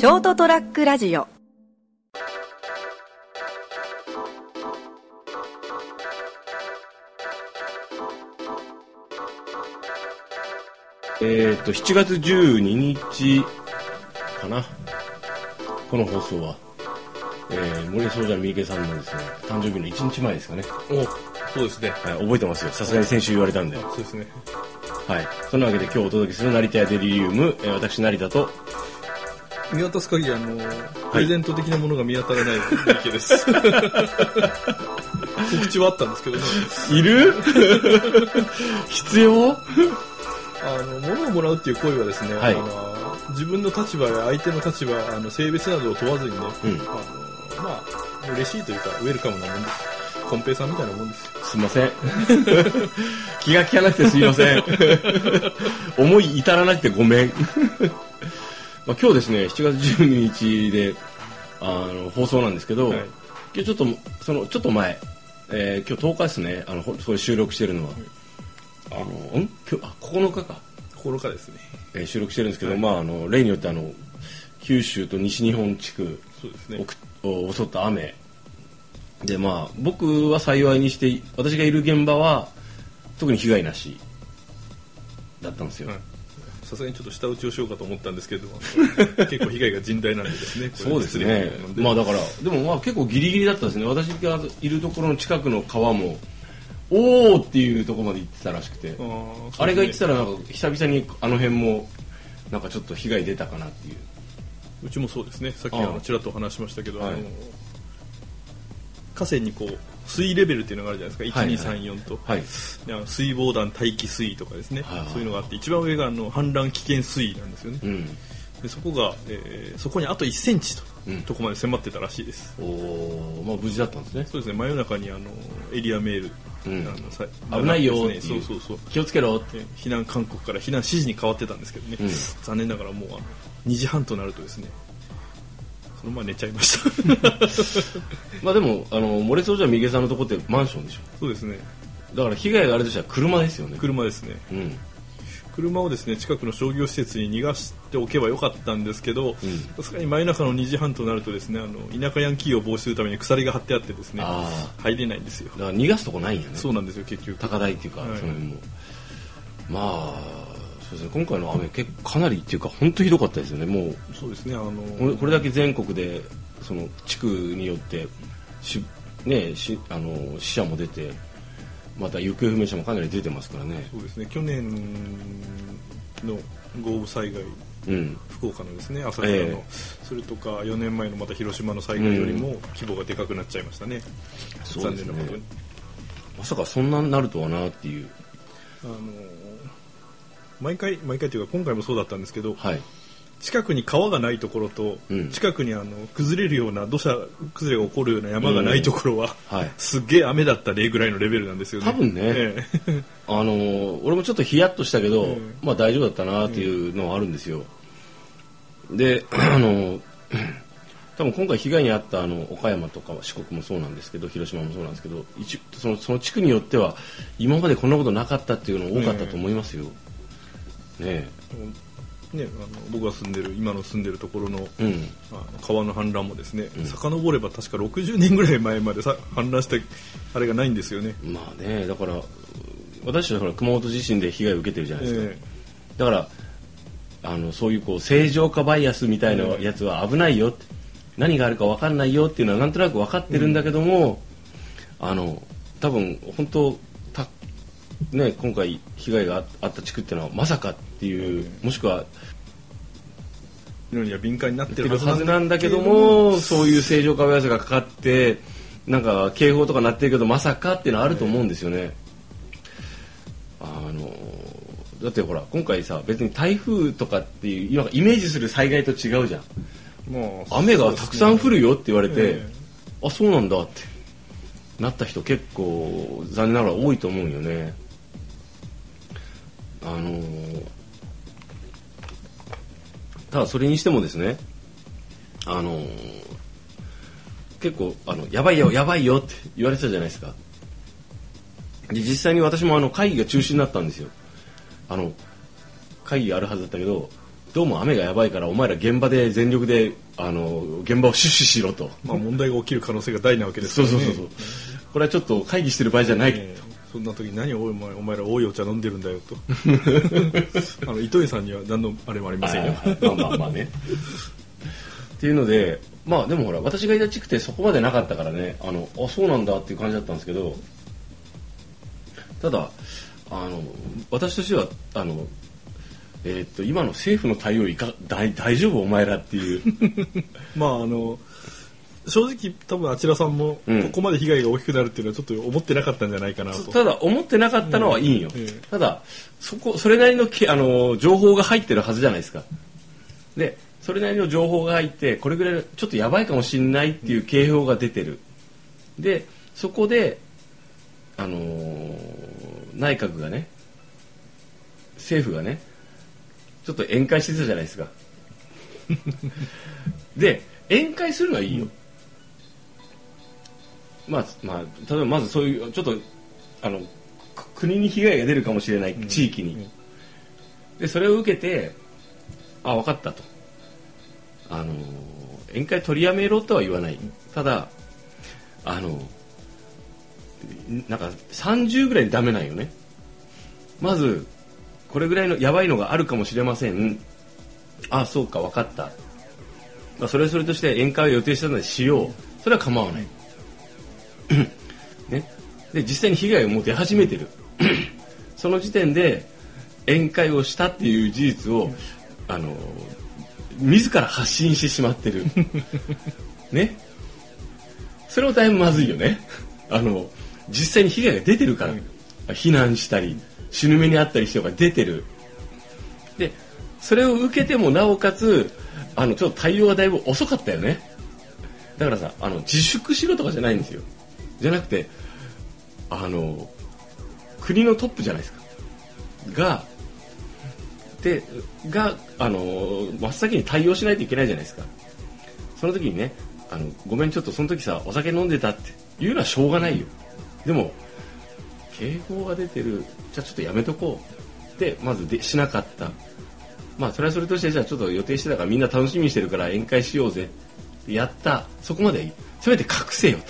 ショートトラックラジオえっ、と、7月12日かな。この放送は。えー、森総者三池さんのですね、誕生日の1日前ですかね。おそうですね。はい、覚えてますよ。さすがに先週言われたんで。そうですね。はい。そんなわけで今日お届けする成田屋デリリウム、えー私成田と、見渡す限り、あの、プレゼント的なものが見当たらないだけです。告知はあったんですけどね。いる？必要？あの、物をもらうっていう行為はですね、はいあの自分の立場や相手の立場、あの性別などを問わずにね、うん。あの、まあ、嬉しいというか、ウェルカムなもんです。コンペイさんみたいなもんです。すいません。気が利かなくてすいません。思い至らなくてごめん。まあ今日ですね、7月12日で、あの、放送なんですけど、はい。今日ちょっと、その、ちょっと前、えー今日10日ですね、あの、ほそれ収録してるのは。あの、ん？今日、あ、9日か。心からですね。えー収録してるんですけど、はいまあ、あの、例によってあの、九州と西日本地区そうですね。襲った雨。でまあ僕は幸いにして私がいる現場は特に被害なしだったんですよ、はいさすがにちょっと下打ちをしようかと思ったんですけど、結構被害が甚大なんでですね。そうですね。まあだからでもまあ結構ギリギリだったですね。私がいるところの近くの川もおーっていうところまで行ってたらしくて。あーあれが言ってたら、らなんか久々にあの辺もなんかちょっと被害出たかなっていう。うちもそうですね。さっきあのちらっとお話ししましたけど、はい。あの河川にこう水レベルっていうのがあるじゃないですか。はい1、2、3、4と。はい。水防団待機水位とかですね、はいはい。そういうのがあって一番上があの氾濫危険水位なんですよね、うん。でそこが、えーそこにあと1センチと、うん。とこまで迫ってたらしいです。おおまあ無事だったんですね。そうですね。真夜中にあのエリアメール、うん。あのさ危ないよね。そうそうそう。気をつけろって。で避難勧告から避難指示に変わってたんですけどね、うん。残念ながらもうあの2時半となるとですねそのまま寝ちゃいました。まあでもあの漏れそうじゃ三毛さんのとこってマンションでしょ。そうですね。だから被害があるとしたら車ですよね。車ですね。うん。車をですね近くの商業施設に逃がしておけばよかったんですけどうん。さすがに真夜中の2時半となるとですねあの田舎ヤンキーを防止するために鎖が張ってあってですねあ入れないんですよ。だから逃がすとこないんやね。そうなんですよ結局。高台っていうか、はい。その辺も。まあそうですね今回の雨結構かなりっていうか本当ひどかったですよね。もうそうですねあのこれこれだけ全国でその地区によってし、ね、しあの死者も出てまた行方不明者もかなり出てますからね。そうですね去年の豪雨災害うん。福岡のですね朝倉の、ええ。それとか4年前のまた広島の災害よりも規模がでかくなっちゃいましたね、そうですね。残念なことに。まさかそんなになるとはなっていう。あの毎回毎回というか今回もそうだったんですけどはい。近くに川がないところと、うん。近くにあの崩れるような土砂崩れが起こるような山がないところは、はい。すっげえ雨だった例ぐらいのレベルなんですよね。多分ね。ええ。あのー俺もちょっとヒヤッとしたけど、うん。まあ大丈夫だったなっていうのはあるんですよ。で、あのー 多分今回被害に遭ったあの岡山とかは四国もそうなんですけど広島もそうなんですけど一そのその地区によっては今までこんなことなかったっていうの多かったと思いますよ。ねね、あの僕が住んでる今の住んでるところのえうん。あの川の氾濫もですね、ん。遡れば確か60年ぐらい前までさ氾濫したあれがないんですよね。まあねだから私はほら熊本地震で被害を受けてるじゃないですか。えだからあのそういうこう正常化バイアスみたいなやつは危ないよ。って何があるか分かんないよっていうのはなんとなく分かってるんだけども、あの多分本当たね今回被害がああった地区っていうのはまさかっていう、もしくはえのには敏感になっっててるるはずなんだけどもそういう正常化バイアスがかかってなんか警報とか鳴ってるけどまさかっていうのはあると思うんですよね。あのだってほら今回さ別に台風とかっていう今イメージする災害と違うじゃん。もう雨がたくさん降るよって言われて、えあそうなんだってなった人結構残念ながら多いと思うよね。あのただそれにしてもですねあの結構あのやばいよやばいよって言われてたじゃないですか。で実際に私もあの会議が中止になったんですよ。あの会議があるはずだったけどどうも雨がやばいからお前ら現場で全力であの現場を死守しろと。まあ問題が起きる可能性が大なわけですからね。そうそうそうそう。これはちょっと会議してる場合じゃない、ええそんな時に何をお前お前ら多いお茶飲んでるんだよと。あの糸井さんには何のあれもありませんよ。まあまあまあね。っていうのでまあでもほら私がいた地区ってそこまでなかったからね。あのあそうなんだっていう感じだったんですけどただあの私としてはあのえーっと今の政府の対応いか大大丈夫お前らっていう。まああの正直多分あちらさんもうん。ここまで被害が大きくなるっていうのはちょっと思ってなかったんじゃないかなと、ただ思ってなかったのはいいんよ、うん。ええ。ただそこそれなりのけあの情報が入ってるはずじゃないですか。でそれなりの情報が入ってこれぐらいちょっとやばいかもしれないっていう警報が出てる。でそこであのー内閣がね政府がねちょっと宴会してたじゃないですか。で宴会するのはいいよ、まあまあ例えばまずそういうちょっとあのく国に被害が出るかもしれない地域に、うん。でそれを受けてあ分かったと。あの宴会取りやめろとは言わない。ただあのなんか30ぐらいでダメなんよね。まずこれぐらいのやばいのがあるかもしれません。あそうか分かった、まあ、それはそれとして宴会を予定したのでしよう。それは構わないね、で実際に被害がもう出始めてる。その時点で宴会をしたっていう事実をあの自ら発信してしまってる。ね。それもだいぶまずいよね。あの実際に被害が出てるから、避難したり死ぬ目にあったりしてが出てる。でそれを受けてもなおかつあのちょっと対応がだいぶ遅かったよね。だからさあの自粛しろとかじゃないんですよじゃなくてあの国のトップじゃないですか。がでがあの真っ先に対応しないといけないじゃないですか。その時にねあのごめんちょっとその時さお酒飲んでたっていうのはしょうがないよ。でも警報が出てるじゃあちょっとやめとこう。ってまずでしなかった。まあそれはそれとしてじゃあちょっと予定してたからみんな楽しみにしてるから宴会しようぜ。やった。そこまでせめて隠せよと。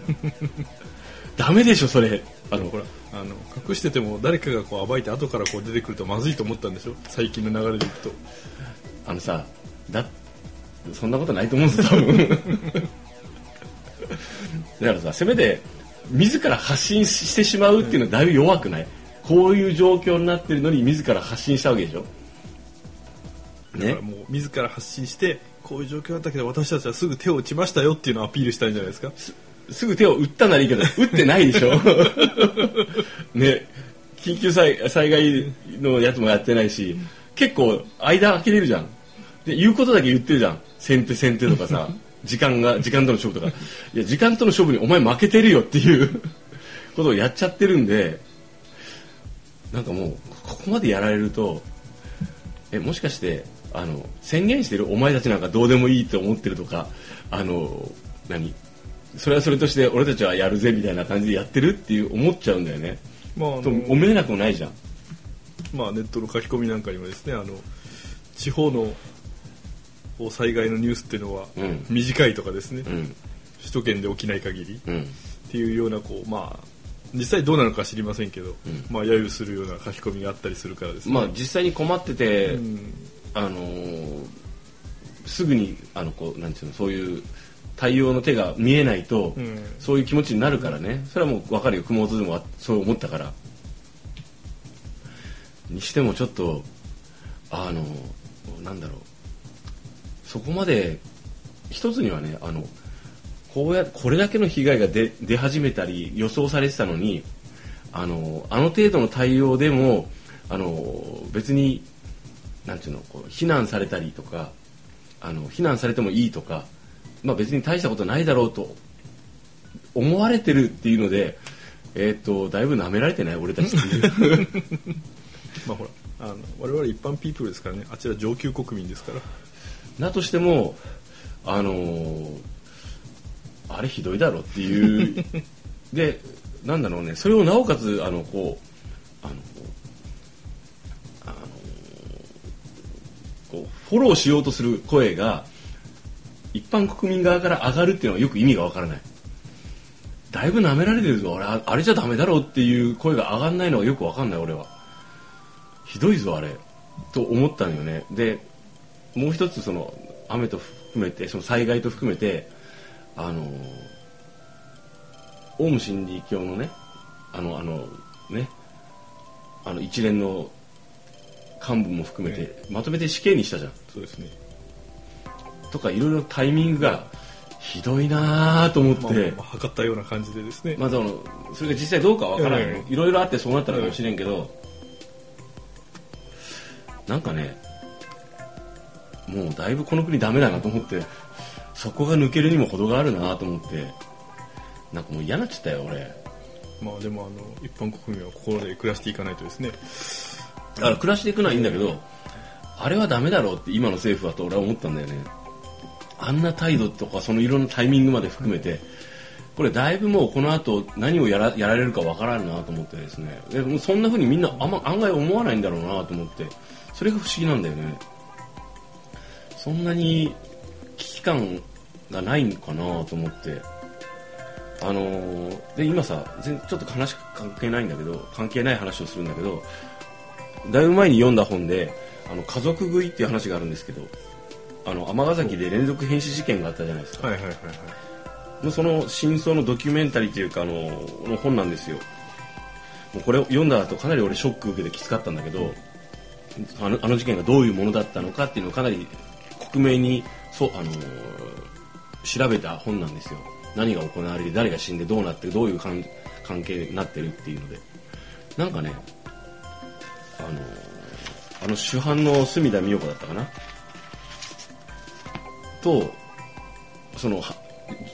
ダメでしょそれ。あのほらあの隠してても誰かがこう暴いて後からこう出てくるとまずいと思ったんでしょ？最近の流れでいくと。あのさだそんなことないと思うんですよ多分。だからさせめて自ら発信してしまうっていうのはだいぶ弱くない？こういう状況になってるのに自ら発信したわけでしょ？ねだからもう自ら発信してこういう状況だったけど私たちはすぐ手を打ちましたよっていうのをアピールしたいんじゃないですか？すぐ手を打ったならいいけど打ってないでしょ。ね緊急災災害のやつもやってないし結構間空けれるじゃん。で言うことだけ言ってるじゃん。先手先手とかさ 時間が時間との勝負とか。いや時間との勝負にお前負けてるよっていう ことをやっちゃってるんでなんかもうここまでやられるとえもしかしてあの宣言してるお前たちなんかどうでもいいと思ってるとかあの何？それはそれとして俺たちはやるぜみたいな感じでやってるっていう思っちゃうんだよね。まああのと思えなくもないじゃん。まあ、ネットの書き込みなんかにもですねあの地方の災害のニュースっていうのはうん。短いとかですね、うん。首都圏で起きない限りっうん。ていうようなこうまあ実際どうなのか知りませんけど、うん。まあ揶揄するような書き込みがあったりするからですね、まあ実際に困ってて、うん。あのーすぐにあのこうなんていうのそういう対応の手が見えないと、うん。そういう気持ちになるからね。それはもう分かるよ。熊本でもそう思ったから。にしてもちょっとあのなんだろう。そこまで一つにはねあのこうやこれだけの被害が出出始めたり予想されてたのにあのあの程度の対応でもあの別になんていうのこう非難されたりとかあの非難されてもいいとか、まあ、別に大したことないだろうと思われてるっていうので、えー、とだいぶ舐められてない？俺たちっていう。まあほらあの我々一般ピープルですからね。あちら上級国民ですから。だとしてもあのーあれひどいだろっていう。でなんだろうね。それをなおかつあのこうあのあのこうフォローしようとする声が一般国民側から上がるっていうのはよく意味がわからない。だいぶ舐められてるぞ。俺ああれじゃダメだろうっていう声が上がんないのがよくわかんない俺は。ひどいぞあれ。と思ったのよね。でもう一つその雨と含めてその災害と含めてあのオウム真理教のねあのあのねあの一連の幹部も含めて、まとめて死刑にしたじゃん。そうですねとかいろいろタイミングがひどいなと思って、まあ、まあ、測ったような感じでですね、まあ、そのそれが実際どうかわからない。いろいろあってそうなったのかもしれんけど、なんかねもうだいぶこの国ダメだなと思ってそこが抜けるにも程があるなと思ってなんかもう嫌になっちゃったよ俺。まあでもあの一般国民は心で暮らしていかないとですね。だから暮らしていくのはいいんだけどあれはダメだろうって今の政府はと俺は思ったんだよねあんな態度とかそのいろんなタイミングまで含めてこれだいぶもうこの後何をやらやられるかわからんなと思ってですね。でもそんな風にみんなあんま案外思わないんだろうなと思って。それが不思議なんだよね。そんなに危機感がないのかなと思って。あのーで今さちょっと話関係ないんだけど関係ない話をするんだけどだいぶ前に読んだ本であの家族食いっていう話があるんですけどあの尼崎で連続変死事件があったじゃないですか。はいはいはいはい。のその真相のドキュメンタリーというかあのの本なんですよ。もうこれを読んだ後かなり俺ショック受けてきつかったんだけどあのあの事件がどういうものだったのかっていうのをかなり克明にそうあの調べた本なんですよ。何が行われて誰が死んでどうなってどういう関関係になってるっていうので。なんかねあのあの主犯の隅田美代子だったかなとそのは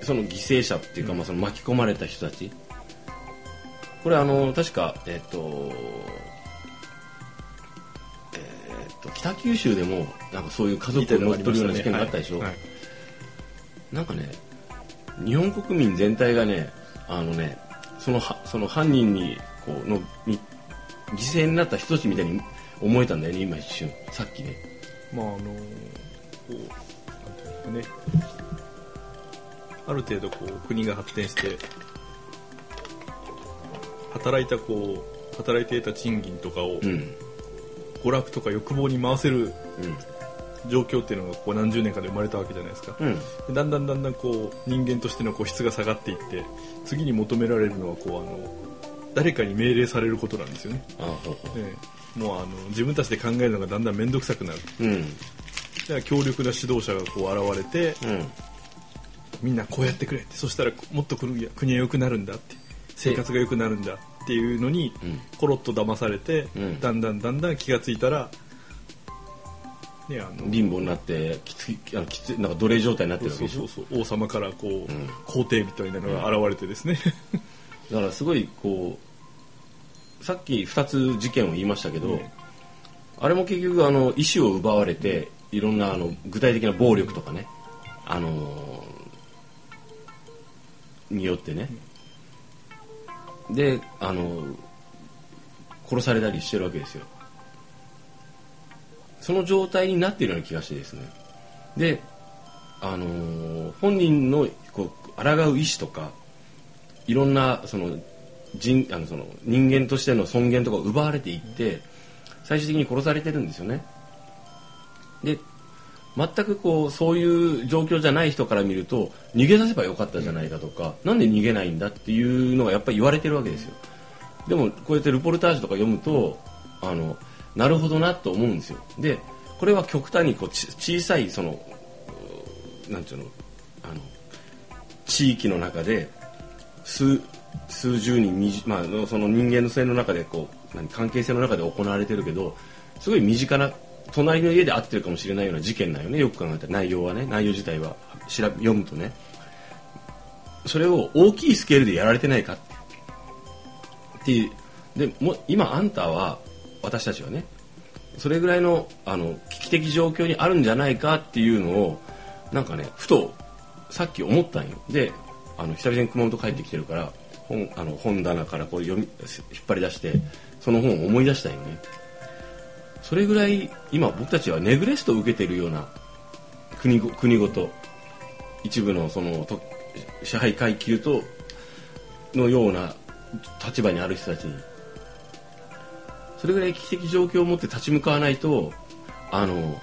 その犠牲者っていうか、まあ、その巻き込まれた人たち。これあの確かえっ、とえっ、と北九州でもなんかそういう家族を乗っ取るような事件があったでしょ、はい。なんかね日本国民全体がねあのねそのはその犯人にこうのに犠牲になった人たちみたいに思えたんだよね今一瞬。さっきね。まああのこかね。ある程度こう国が発展して働いたこう働いて得た賃金とかをうん。娯楽とか欲望に回せるう状況っていうのがこう何十年かで生まれたわけじゃないですか、んうん。でだんだんだんだんこう人間としてのこう質が下がっていって次に求められるのはこうあの誰かに命令されることなんですよね、あほうほええ。もうあの自分たちで考えるのがだんだん面倒くさくなる。ううん強力な指導者がこう現れてうん。みんなこうやってくれってそしたらもっと国が国は良くなるんだって生活が良くなるんだっていうのにうん。コロッと騙されて、うん。だんだんだんだん気がついたら、ね、あの貧乏になってきついあのきついなんか奴隷状態になってるわけでしょ？そう王様からこう、ん。皇帝みたいなのが現れてですね、だからすごいこうさっき2つ事件を言いましたけど、うん。あれも結局あの意思を奪われていろんなあの具体的な暴力とかねあのによってね。であの殺されたりしてるわけですよ。その状態になっているような気がしてですね。であの本人のこう抗う意思とかいろんなその人あのその人間としての尊厳とかを奪われていって最終的に殺されてるんですよね。で全くこうそういう状況じゃない人から見ると逃げ出せばよかったじゃないかとか、なんで逃げないんだっていうのがやっぱり言われてるわけですよ。でもこうやってルポルタージュとか読むとあのなるほどなと思うんですよ。でこれは極端にこうち小さいそのうなんていうのあの地域の中で数数十人まあ、その人間の性の中でこう何関係性の中で行われてるけどすごい身近な隣の家で会ってるかもしれないような事件だよね。よく考えたら。内容はね。内容自体は。調べ読むとね。それを大きいスケールでやられてないかっていう。でも今あんたは私たちはねそれぐらいのあの危機的状況にあるんじゃないかっていうのをなんかねふとさっき思ったんよ。であの久々に熊本帰ってきてるから本あの本棚からこう読み引っ張り出してその本を思い出したんよね。それぐらい今僕たちはネグレストを受けているような国ご国ごと。一部のその支配階級とのような立場にある人たちに。それぐらい危機的状況を持って立ち向かわないとあの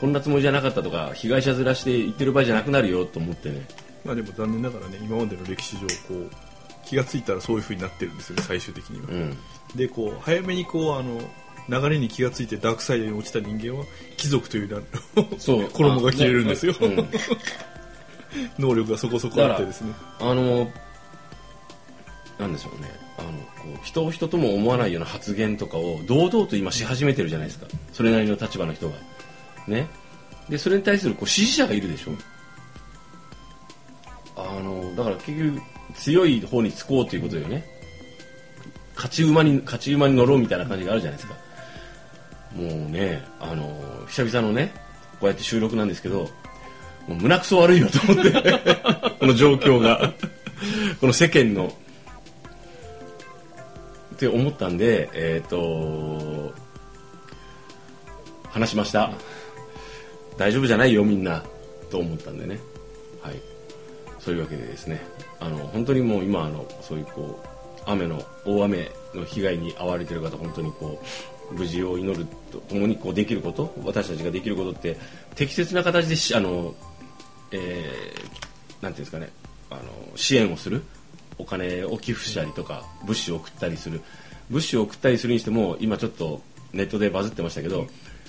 こんなつもりじゃなかったとか被害者ずらして言ってる場合じゃなくなるよと思ってね。まあでも残念ながらね今までの歴史上こう気がついたらそういう風になってるんですよね最終的には、うん。でこう早めにこうあの流れに気がついてダークサイドに落ちた人間は貴族というなそう。衣が切れるんですよ、あね。うん。能力がそこそこあってですね。あのなんでしょうね。あのこう人を人とも思わないような発言とかを堂々と今し始めてるじゃないですか。それなりの立場の人が。ね。でそれに対するこう支持者がいるでしょあのだから結局強い方につこうということよね勝ち馬に勝ち馬に乗ろうみたいな感じがあるじゃないですか。もうねあの久々のねこうやって収録なんですけどもう胸くそ悪いよと思って この状況が。この世間の。って思ったんでえっ、と話しました。大丈夫じゃないよみんな。と思ったんでね。そういうわけでですねあの本当にもう今あのそういうこう雨の大雨の被害に遭われている方本当にこう無事を祈るとともにこうできること私たちができることって適切な形でしあの、えーなんていうんですかねあの支援をするお金を寄付したりとか物資を送ったりする。物資を送ったりするにしても今ちょっとネットでバズってましたけど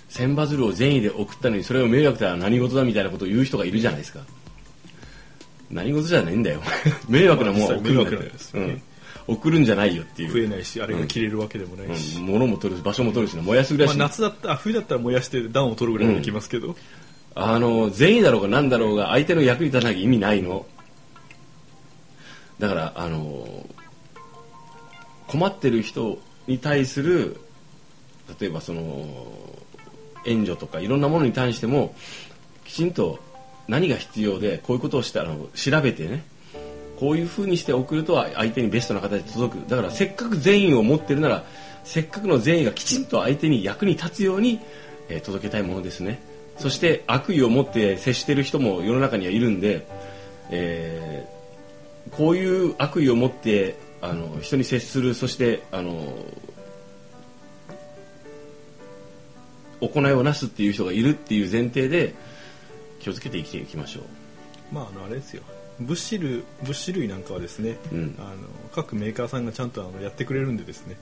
千バズルを善意で送ったのにそれを迷惑だ何事だみたいなことを言う人がいるじゃないですか。何事じゃ ないんだよ。迷惑なもんは送るんだよ。送るんじゃないよっていう。食えないしあれが切れるわけでもないし、うん、物も取る場所も取るしな燃やすぐらいまあ、し、夏だったあ冬だったら燃やして暖を取るぐらいはできますけど、あの善意だろうが何だろうが相手の役に立たなきゃ意味ないの。だからあの困ってる人に対する例えばその援助とかいろんなものに対してもきちんと何が必要でこういうことをしたら調べてねこういうふうにして送ると相手にベストな形で届く。だからせっかく善意を持ってるならせっかくの善意がきちんと相手に役に立つように、えー届けたいものですね。そして悪意を持って接している人も世の中にはいるんで、えーこういう悪意を持ってあの人に接するそしてあの行いをなすっていう人がいるっていう前提で気をつけて生きていきましょう。まああのあれですよ。物資類物資類なんかはですね、うん。あの各メーカーさんがちゃんとあのやってくれるんでですね、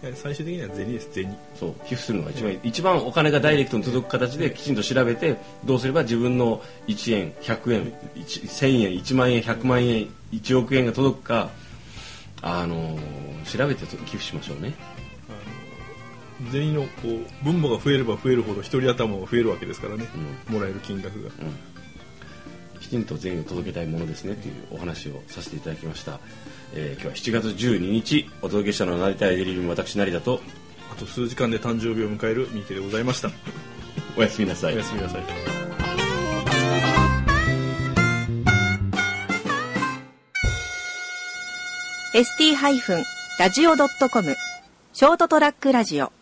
やはり最終的には銭です銭。そう。寄付するのが一番いい、一番お金がダイレクトに届く形できちんと調べてどうすれば自分の1円100円1 1000円1万円100万円1億円が届くかあの調べて寄付しましょうねあの銭のこう分母が増えれば増えるほど一人頭が増えるわけですからね、もらえる金額が、きちんと全員を届けたいものですねというお話をさせていただきました、えー今日は7月12日お届けしたのは成田エデリリム私成田と。あと数時間で誕生日を迎える三池でございました。おやすみなさい。おやすみなさい。ー ST-radio.com ショートトラックラジオ